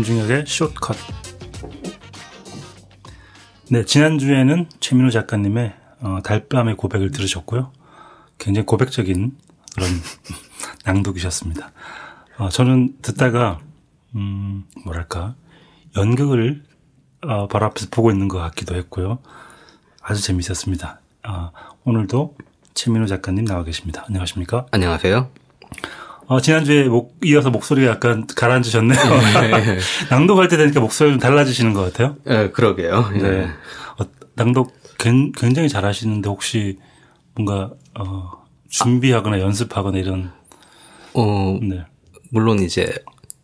김중혁의 숏컷. 네, 지난주에는 최민호 작가님의 어, 달밤의 고백을 들으셨고요. 굉장히 고백적인 그런 낭독이셨습니다. 어, 저는 듣다가, 음, 뭐랄까, 연극을 어, 바로 앞에서 보고 있는 것 같기도 했고요. 아주 재미있었습니다. 어, 오늘도 최민호 작가님 나와 계십니다. 안녕하십니까? 안녕하세요. 어, 지난주에 목, 이어서 목소리가 약간 가라앉으셨네요. 네. 낭독할 때 되니까 목소리가 좀 달라지시는 것 같아요. 네, 그러게요. 네. 네. 어, 낭독 굉장히 잘 하시는데 혹시 뭔가, 어, 준비하거나 연습하거나 이런. 어, 네. 물론 이제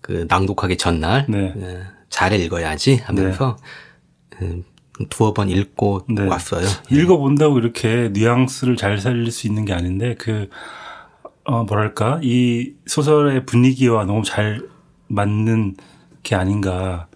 그 낭독하기 전날. 네. 네. 잘 읽어야지 하면서 네. 두어 번 읽고 네. 왔어요. 읽어본다고 이렇게 뉘앙스를 잘 살릴 수 있는 게 아닌데 그, 어, 뭐랄까, 이 소설의 분위기와 너무 잘 맞는 게 아닌가.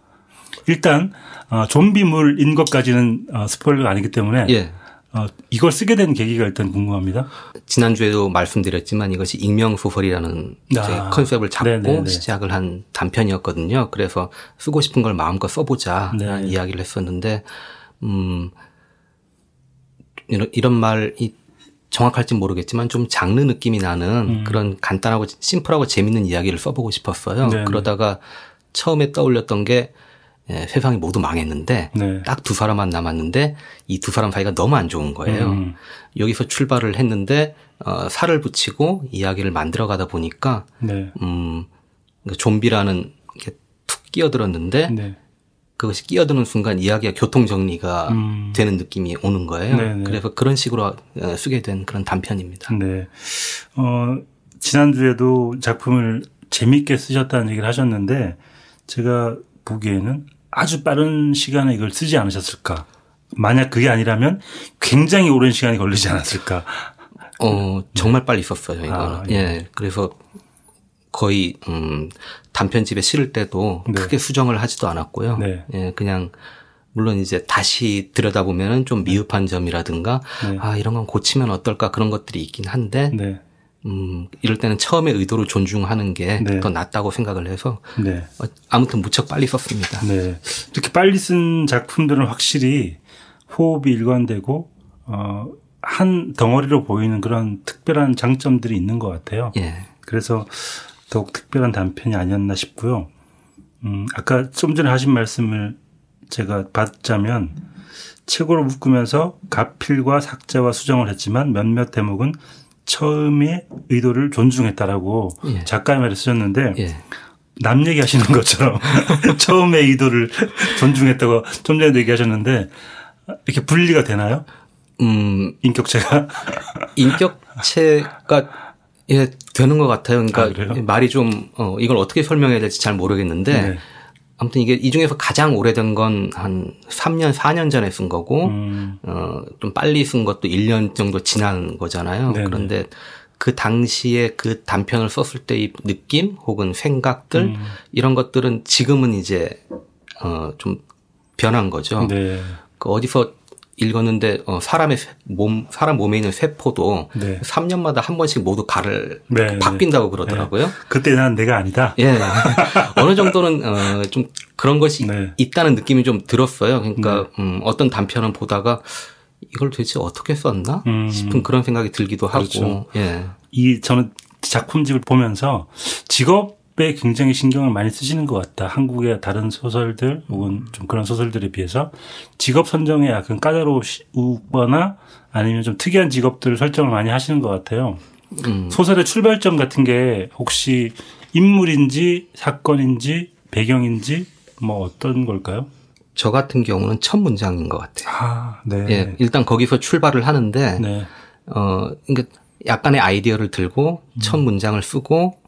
일단, 어, 좀비물인 것까지는 어, 스포일러가 아니기 때문에. 예. 어, 이걸 쓰게 된 계기가 일단 궁금합니다. 지난주에도 말씀드렸지만 이것이 익명소설이라는 아, 컨셉을 잡고 네네네. 시작을 한 단편이었거든요. 그래서 쓰고 싶은 걸 마음껏 써보자 네. 이야기를 했었는데, 음, 이런, 이런 말이 정확할지 모르겠지만 좀 장르 느낌이 나는 음. 그런 간단하고 심플하고 재밌는 이야기를 써보고 싶었어요. 네네. 그러다가 처음에 떠올렸던 게 예, 세상이 모두 망했는데 네. 딱두 사람만 남았는데 이 두 사람 사이가 너무 안 좋은 거예요. 음. 여기서 출발을 했는데 어, 살을 붙이고 이야기를 만들어 가다 보니까 네. 음, 그 좀비라는 게툭 끼어들었는데 네. 그것이 끼어드는 순간 이야기가 교통 정리가 음. 되는 느낌이 오는 거예요. 네네. 네. 그래서 그런 식으로 어, 쓰게 된 그런 단편입니다. 네. 어, 지난주에도 작품을 재밌게 쓰셨다는 얘기를 하셨는데 제가 보기에는 아주 빠른 시간에 이걸 쓰지 않으셨을까? 만약 그게 아니라면 굉장히 오랜 시간이 걸리지 않았을까? 어, 정말 빨리 썼어요, 이거는. 아, 예. 예. 그래서 거의, 음, 단편집에 실을 때도 네. 크게 수정을 하지도 않았고요. 네. 예, 그냥, 물론 이제 다시 들여다보면은 좀 미흡한 점이라든가, 네. 아, 이런 건 고치면 어떨까 그런 것들이 있긴 한데, 네. 음, 이럴 때는 처음에 의도를 존중하는 게더 네. 낫다고 생각을 해서 네. 어, 아무튼 무척 빨리 썼습니다. 네. 이렇게 빨리 쓴 작품들은 확실히 호흡이 일관되고 어, 한 덩어리로 보이는 그런 특별한 장점들이 있는 것 같아요. 예. 그래서 더욱 특별한 단편이 아니었나 싶고요. 음, 아까 좀 전에 하신 말씀을 제가 받자면 책으로 묶으면서 가필과 삭제와 수정을 했지만 몇몇 대목은 처음에 의도를 존중했다라고 예. 작가의 말을 쓰셨는데 예. 남 얘기하시는 것처럼 처음에 의도를 존중했다고 좀 전에 얘기하셨는데 이렇게 분리가 되나요? 음, 인격체가 인격체가 예 되는 것 같아요. 그러니까 아, 말이 좀 어, 이걸 어떻게 설명해야 될지 잘 모르겠는데 네. 아무튼 이게 이 중에서 가장 오래된 건 한 3년, 4년 전에 쓴 거고, 음. 어, 좀 빨리 쓴 것도 1년 정도 지난 거잖아요. 네네. 그런데 그 당시에 그 단편을 썼을 때의 느낌 혹은 생각들 음. 이런 것들은 지금은 이제 어, 좀 변한 거죠. 네. 그 어디서 읽었는데 어, 사람의 몸 사람 몸에 있는 세포도 네. 3년마다 한 번씩 모두 가를 네, 네. 바뀐다고 그러더라고요. 네. 그때 난 내가 아니다. 예. 어느 정도는 어, 좀 그런 것이 네. 있다는 느낌이 좀 들었어요. 그러니까 네. 음, 어떤 단편을 보다가 이걸 도대체 어떻게 썼나 음. 싶은 그런 생각이 들기도 그렇죠. 하고. 예. 이 저는 작품집을 보면서 직업 에 굉장히 신경을 많이 쓰시는 것 같다. 한국의 다른 소설들 혹은 좀 그런 소설들에 비해서 직업 선정에 약간 까다로우거나 아니면 좀 특이한 직업들을 설정을 많이 하시는 것 같아요. 음. 소설의 출발점 같은 게 혹시 인물인지 사건인지 배경인지 뭐 어떤 걸까요? 저 같은 경우는 첫 문장인 것 같아요. 아, 네. 예, 일단 거기서 출발을 하는데, 네. 어, 그러니까 약간의 아이디어를 들고 음. 첫 문장을 쓰고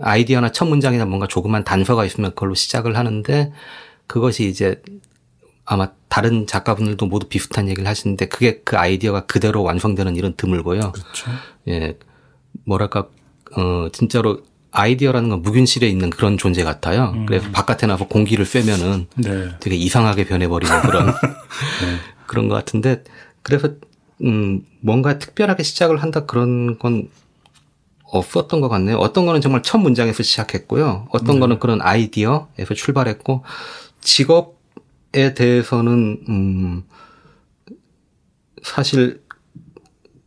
아이디어나 첫 문장이나 뭔가 조그만 단서가 있으면 그걸로 시작을 하는데 그것이 이제 아마 다른 작가분들도 모두 비슷한 얘기를 하시는데 그게 그 아이디어가 그대로 완성되는 일은 드물고요. 그렇죠. 예. 뭐랄까 어 진짜로 아이디어라는 건 무균실에 있는 그런 존재 같아요. 음. 그래서 바깥에 나서 공기를 쐬면은 네. 되게 이상하게 변해버리는 그런 네. 그런 것 같은데 그래서 음 뭔가 특별하게 시작을 한다 그런 건 없었던 것 같네요. 어떤 거는 정말 첫 문장에서 시작했고요. 어떤 네. 거는 그런 아이디어에서 출발했고 직업에 대해서는 음 사실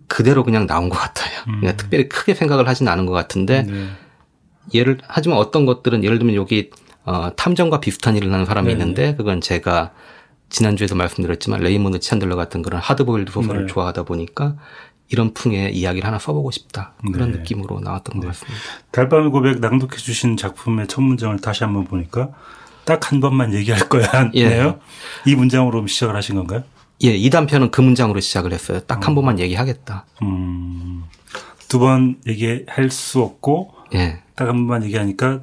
그대로 그냥 나온 것 같아요. 음. 그냥 특별히 크게 생각을 하진 않은 것 같은데 네. 예를 하지만 어떤 것들은 예를 들면 여기 어, 탐정과 비슷한 일을 하는 사람이 네. 있는데 그건 제가 지난주에도 말씀드렸지만 레이먼드 찬들러 같은 그런 하드보일드 소설을 네. 좋아하다 보니까 이런 풍의 이야기를 하나 써보고 싶다. 그런 네. 느낌으로 나왔던 것 네. 같습니다. 달밤의 고백 낭독해 주신 작품의 첫 문장을 다시 한번 보니까 딱 한 번만 얘기할 거야. 예. 네요. 이 문장으로 시작을 하신 건가요? 예, 이 단편은 그 문장으로 시작을 했어요. 딱한 음. 번만 얘기하겠다. 음. 두 번 얘기할 수 없고 예. 딱 한 번만 얘기하니까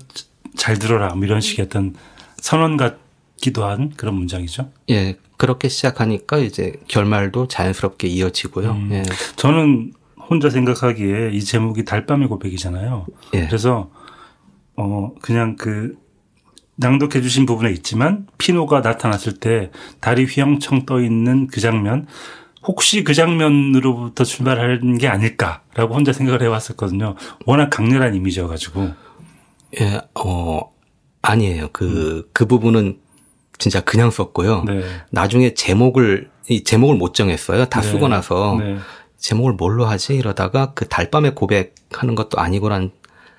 잘 들어라. 뭐 이런 식의 어떤 선언 같기도 한 그런 문장이죠. 예. 그렇게 시작하니까 이제 결말도 자연스럽게 이어지고요. 음. 예. 저는 혼자 생각하기에 이 제목이 달밤의 고백이잖아요. 예. 그래서 어 그냥 그 낭독해 주신 부분에 있지만 피노가 나타났을 때 달이 휘영청 떠 있는 그 장면 혹시 그 장면으로부터 출발하는 게 아닐까라고 혼자 생각을 해왔었거든요. 워낙 강렬한 이미지여가지고. 예, 어 아니에요. 그그 음. 그 부분은 진짜 그냥 썼고요. 네. 나중에 제목을 이 제목을 못 정했어요. 다 네. 쓰고 나서 네. 제목을 뭘로 하지 이러다가 그 달밤의 고백하는 것도 아니고란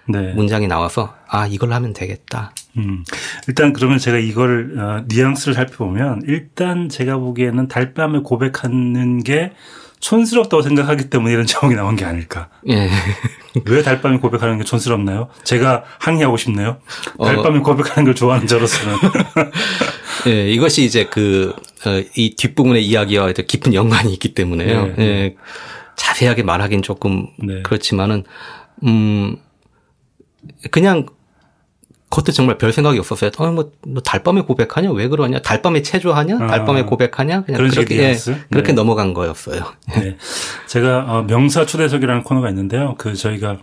네. 문장이 나와서 아 이걸 하면 되겠다. 음. 일단 그러면 제가 이걸 어, 뉘앙스를 살펴보면 일단 제가 보기에는 달밤에 고백하는 게 촌스럽다고 생각하기 때문에 이런 제목이 나온 게 아닐까. 예. 왜 달밤에 고백하는 게 촌스럽나요? 제가 항의하고 싶네요. 어. 달밤에 어. 고백하는 걸 좋아하는 저로서는. 예, 이것이 이제 그, 어, 이 뒷부분의 이야기와 깊은 연관이 있기 때문에요. 네, 네. 예. 자세하게 말하긴 조금 네. 그렇지만은, 음, 그냥 그것도 정말 별 생각이 없었어요. 어, 뭐, 너 달밤에 고백하냐? 왜 그러냐? 달밤에 체조하냐? 아, 달밤에 고백하냐? 그냥 그렇게, 예, 그렇게 네. 넘어간 거였어요. 네. 제가 어, 명사 초대석이라는 코너가 있는데요. 그 저희가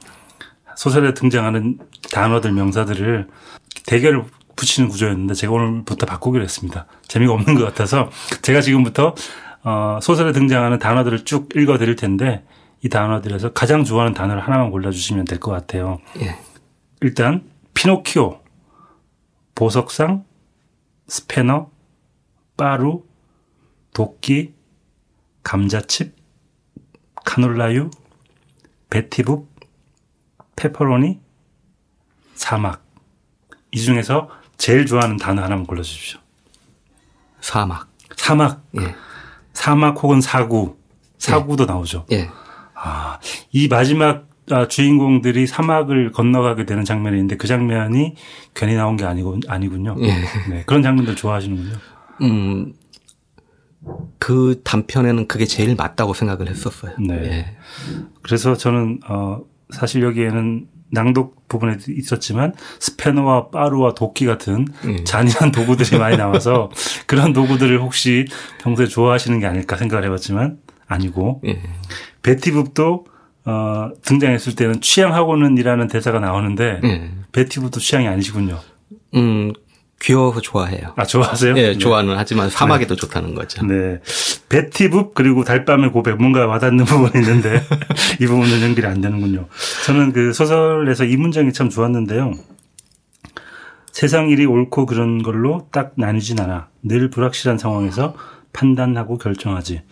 소설에 등장하는 단어들, 명사들을 대결을 붙이는 구조였는데 제가 오늘부터 바꾸기로 했습니다. 재미가 없는 것 같아서 제가 지금부터 어, 소설에 등장하는 단어들을 쭉 읽어 드릴 텐데 이 단어들에서 가장 좋아하는 단어를 하나만 골라주시면 될 것 같아요. 예. 일단 피노키오, 보석상, 스패너, 빠루, 도끼, 감자칩, 카놀라유, 베티북, 페퍼로니, 사막. 이 중에서 제일 좋아하는 단어 하나만 골라주십시오. 사막. 사막. 예. 사막 혹은 사구. 사구도 예. 나오죠. 예. 아, 이 마지막 아, 주인공들이 사막을 건너가게 되는 장면이 있는데 그 장면이 괜히 나온 게 아니고 아니군요. 예. 네, 그런 장면들 좋아하시는군요. 음, 그 단편에는 그게 제일 맞다고 생각을 했었어요. 네. 예. 그래서 저는 어 사실 여기에는 낭독 부분에 있었지만 스패너와 빠루와 도끼 같은 예. 잔인한 도구들이 많이 나와서 그런 도구들을 혹시 평소에 좋아하시는 게 아닐까 생각을 해봤지만 아니고 예. 베티북도 어, 등장했을 때는 취향하고는이라는 대사가 나오는데 네. 베티브도 취향이 아니시군요. 음, 귀여워서 좋아해요. 아, 좋아하세요? 네, 네. 좋아는 하지만 사막에도 네. 좋다는 거죠. 네. 베티북 그리고 달밤의 고백 뭔가 와닿는 부분이 있는데 이 부분은 연결이 안 되는군요. 저는 그 소설에서 이 문장이 참 좋았는데요. 세상 일이 옳고 그런 걸로 딱 나뉘진 않아. 늘 불확실한 상황에서 판단하고 결정하지.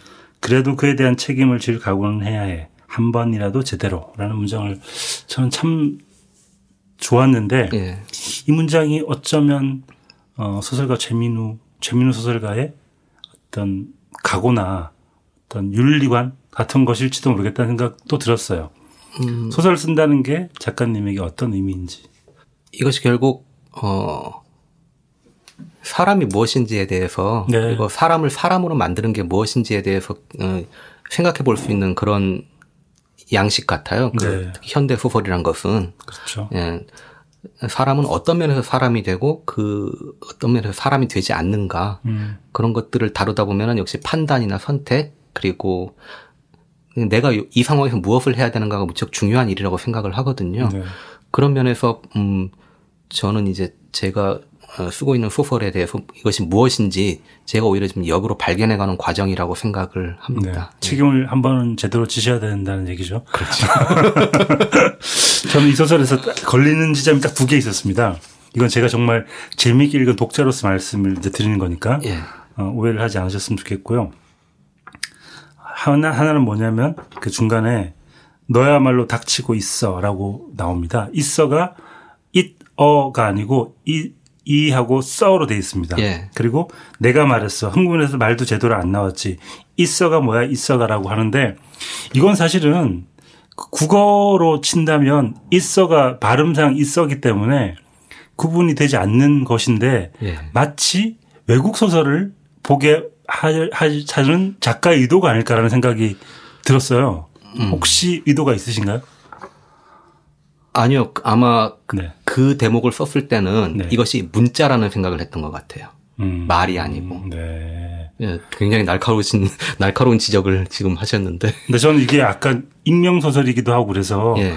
그래도 그에 대한 책임을 질 각오는 해야 해. 한 번이라도 제대로라는 문장을 저는 참 좋았는데 예. 이 문장이 어쩌면 어 소설가 최민우 최민우 소설가의 어떤 각오나 어떤 윤리관 같은 것일지도 모르겠다는 생각도 들었어요. 음. 소설 쓴다는 게 작가님에게 어떤 의미인지. 이것이 결국 어 사람이 무엇인지에 대해서 네. 그리고 사람을 사람으로 만드는 게 무엇인지에 대해서 어, 생각해 볼 수 있는 그런 양식 같아요. 그 네. 현대 소설이란 것은 그렇죠. 예. 사람은 어떤 면에서 사람이 되고 그 어떤 면에서 사람이 되지 않는가 음. 그런 것들을 다루다 보면은 역시 판단이나 선택 그리고 내가 이 상황에서 무엇을 해야 되는가가 무척 중요한 일이라고 생각을 하거든요. 네. 그런 면에서 음 저는 이제 제가 어, 쓰고 있는 소설에 대해서 이것이 무엇인지 제가 오히려 좀 역으로 발견해가는 과정이라고 생각을 합니다. 네. 책임을 한 번은 제대로 지셔야 된다는 얘기죠. 그렇죠. 저는 이 소설에서 걸리는 지점이 딱 두 개 있었습니다. 이건 제가 정말 재미있게 읽은 독자로서 말씀을 드리는 거니까 예. 어, 오해를 하지 않으셨으면 좋겠고요. 하나, 하나는 뭐냐면 그 중간에 너야말로 닥치고 있어라고 나옵니다. 있어가 it어가 아니고 이 이하고 써로 돼 있습니다. 예. 그리고 내가 말했어. 한국문에서 말도 제대로 안 나왔지. 있어가 뭐야? 있어가라고 하는데 이건 사실은 국어로 친다면 있어가 발음상 있어기 때문에 구분이 되지 않는 것인데 예. 마치 외국 소설을 보게 하는 작가의 의도가 아닐까라는 생각이 들었어요. 음. 혹시 의도가 있으신가요? 아니요. 아마 네. 그 대목을 썼을 때는 네. 이것이 문자라는 생각을 했던 것 같아요. 음. 말이 아니고. 네. 예, 굉장히 날카로우신, 날카로운 지적을 지금 하셨는데. 근데 저는 이게 약간 익명소설이기도 하고 그래서 예.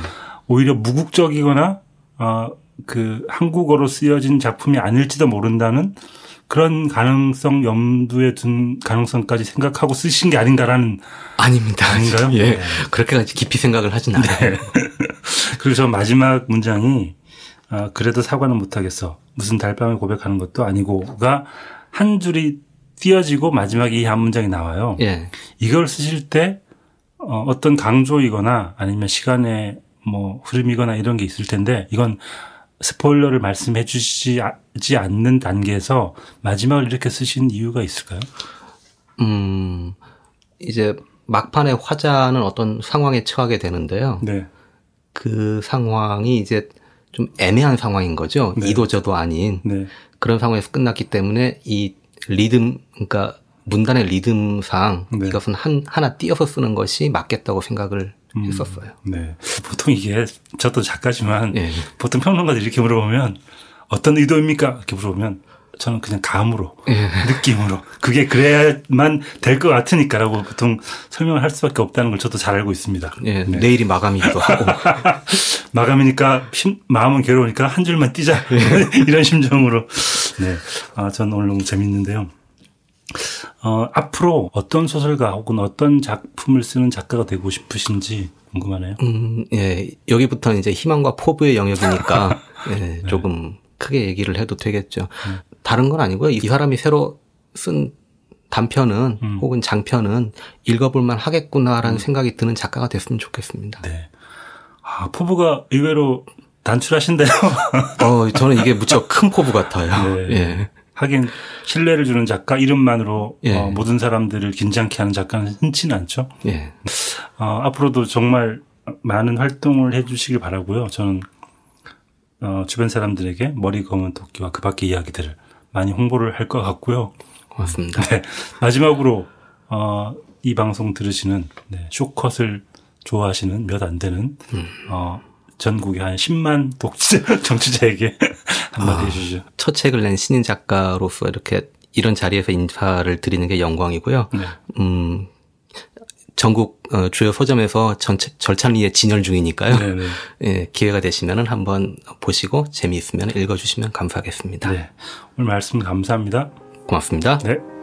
오히려 무국적이거나, 어, 그 한국어로 쓰여진 작품이 아닐지도 모른다는 그런 가능성 염두에 둔 가능성까지 생각하고 쓰신 게 아닌가라는 아닙니다. 아닌가요? 예. 네. 그렇게까지 깊이 생각을 하진 않아요. 네. 그리고 저 마지막 문장이 아, 그래도 사과는 못하겠어. 무슨 달밤에 고백하는 것도 아니고가 한 줄이 띄어지고 마지막에 이 한 문장이 나와요. 예. 이걸 쓰실 때 어, 어떤 강조이거나 아니면 시간의 뭐 흐름이거나 이런 게 있을 텐데 이건 스포일러를 말씀해 주시지 않는 단계에서 마지막을 이렇게 쓰신 이유가 있을까요? 음, 이제 막판에 화자는 어떤 상황에 처하게 되는데요. 네. 그 상황이 이제 좀 애매한 상황인 거죠. 네. 이도 저도 아닌 네. 그런 상황에서 끝났기 때문에 이 리듬, 그러니까 문단의 리듬상 네. 이것은 한 하나 띄어서 쓰는 것이 맞겠다고 생각을 음, 했었어요. 네. 보통 이게 저도 작가지만 네. 보통 평론가들 이렇게 물어보면 어떤 의도입니까? 이렇게 물어보면 저는 그냥 감으로 네. 느낌으로 그게 그래야만 될 것 같으니까라고 보통 설명을 할 수밖에 없다는 걸 저도 잘 알고 있습니다. 네, 네. 내일이 마감이기도 하고 마감이니까 심, 마음은 괴로우니까 한 줄만 띄자 이런 심정으로 네, 아, 전 오늘 너무 재밌는데요. 어, 앞으로 어떤 소설가 혹은 어떤 작품을 쓰는 작가가 되고 싶으신지 궁금하네요. 음, 예. 여기부터 이제 희망과 포부의 영역이니까 예, 네. 조금 크게 얘기를 해도 되겠죠. 음. 다른 건 아니고요. 이 사람이 새로 쓴 단편은 음. 혹은 장편은 읽어볼만 하겠구나라는 음. 생각이 드는 작가가 됐으면 좋겠습니다. 네. 아, 포부가 의외로 단출하신데요. 어, 저는 이게 무척 큰 포부 같아요. 네. 예. 하긴 신뢰를 주는 작가 이름만으로 예. 어, 모든 사람들을 긴장케 하는 작가는 흔치는 않죠. 예. 어, 앞으로도 정말 많은 활동을 해주시길 바라고요. 저는 어, 주변 사람들에게 머리 검은 토끼와 그 밖의 이야기들을 많이 홍보를 할 것 같고요. 고맙습니다. 네. 마지막으로 어, 이 방송 들으시는 네, 쇼컷을 좋아하시는 몇 안 되는 음. 어, 전국의 한 10만 독자 정치자에게 한마디 아, 해주시죠. 첫 책을 낸 신인 작가로서 이렇게 이런 자리에서 인사를 드리는 게 영광이고요. 네. 음, 전국 어, 주요 서점에서 전체 절찬리에 진열 중이니까요. 네네. 네. 예, 기회가 되시면 한번 보시고 재미있으면 읽어주시면 감사하겠습니다. 네. 오늘 말씀 감사합니다. 고맙습니다. 네.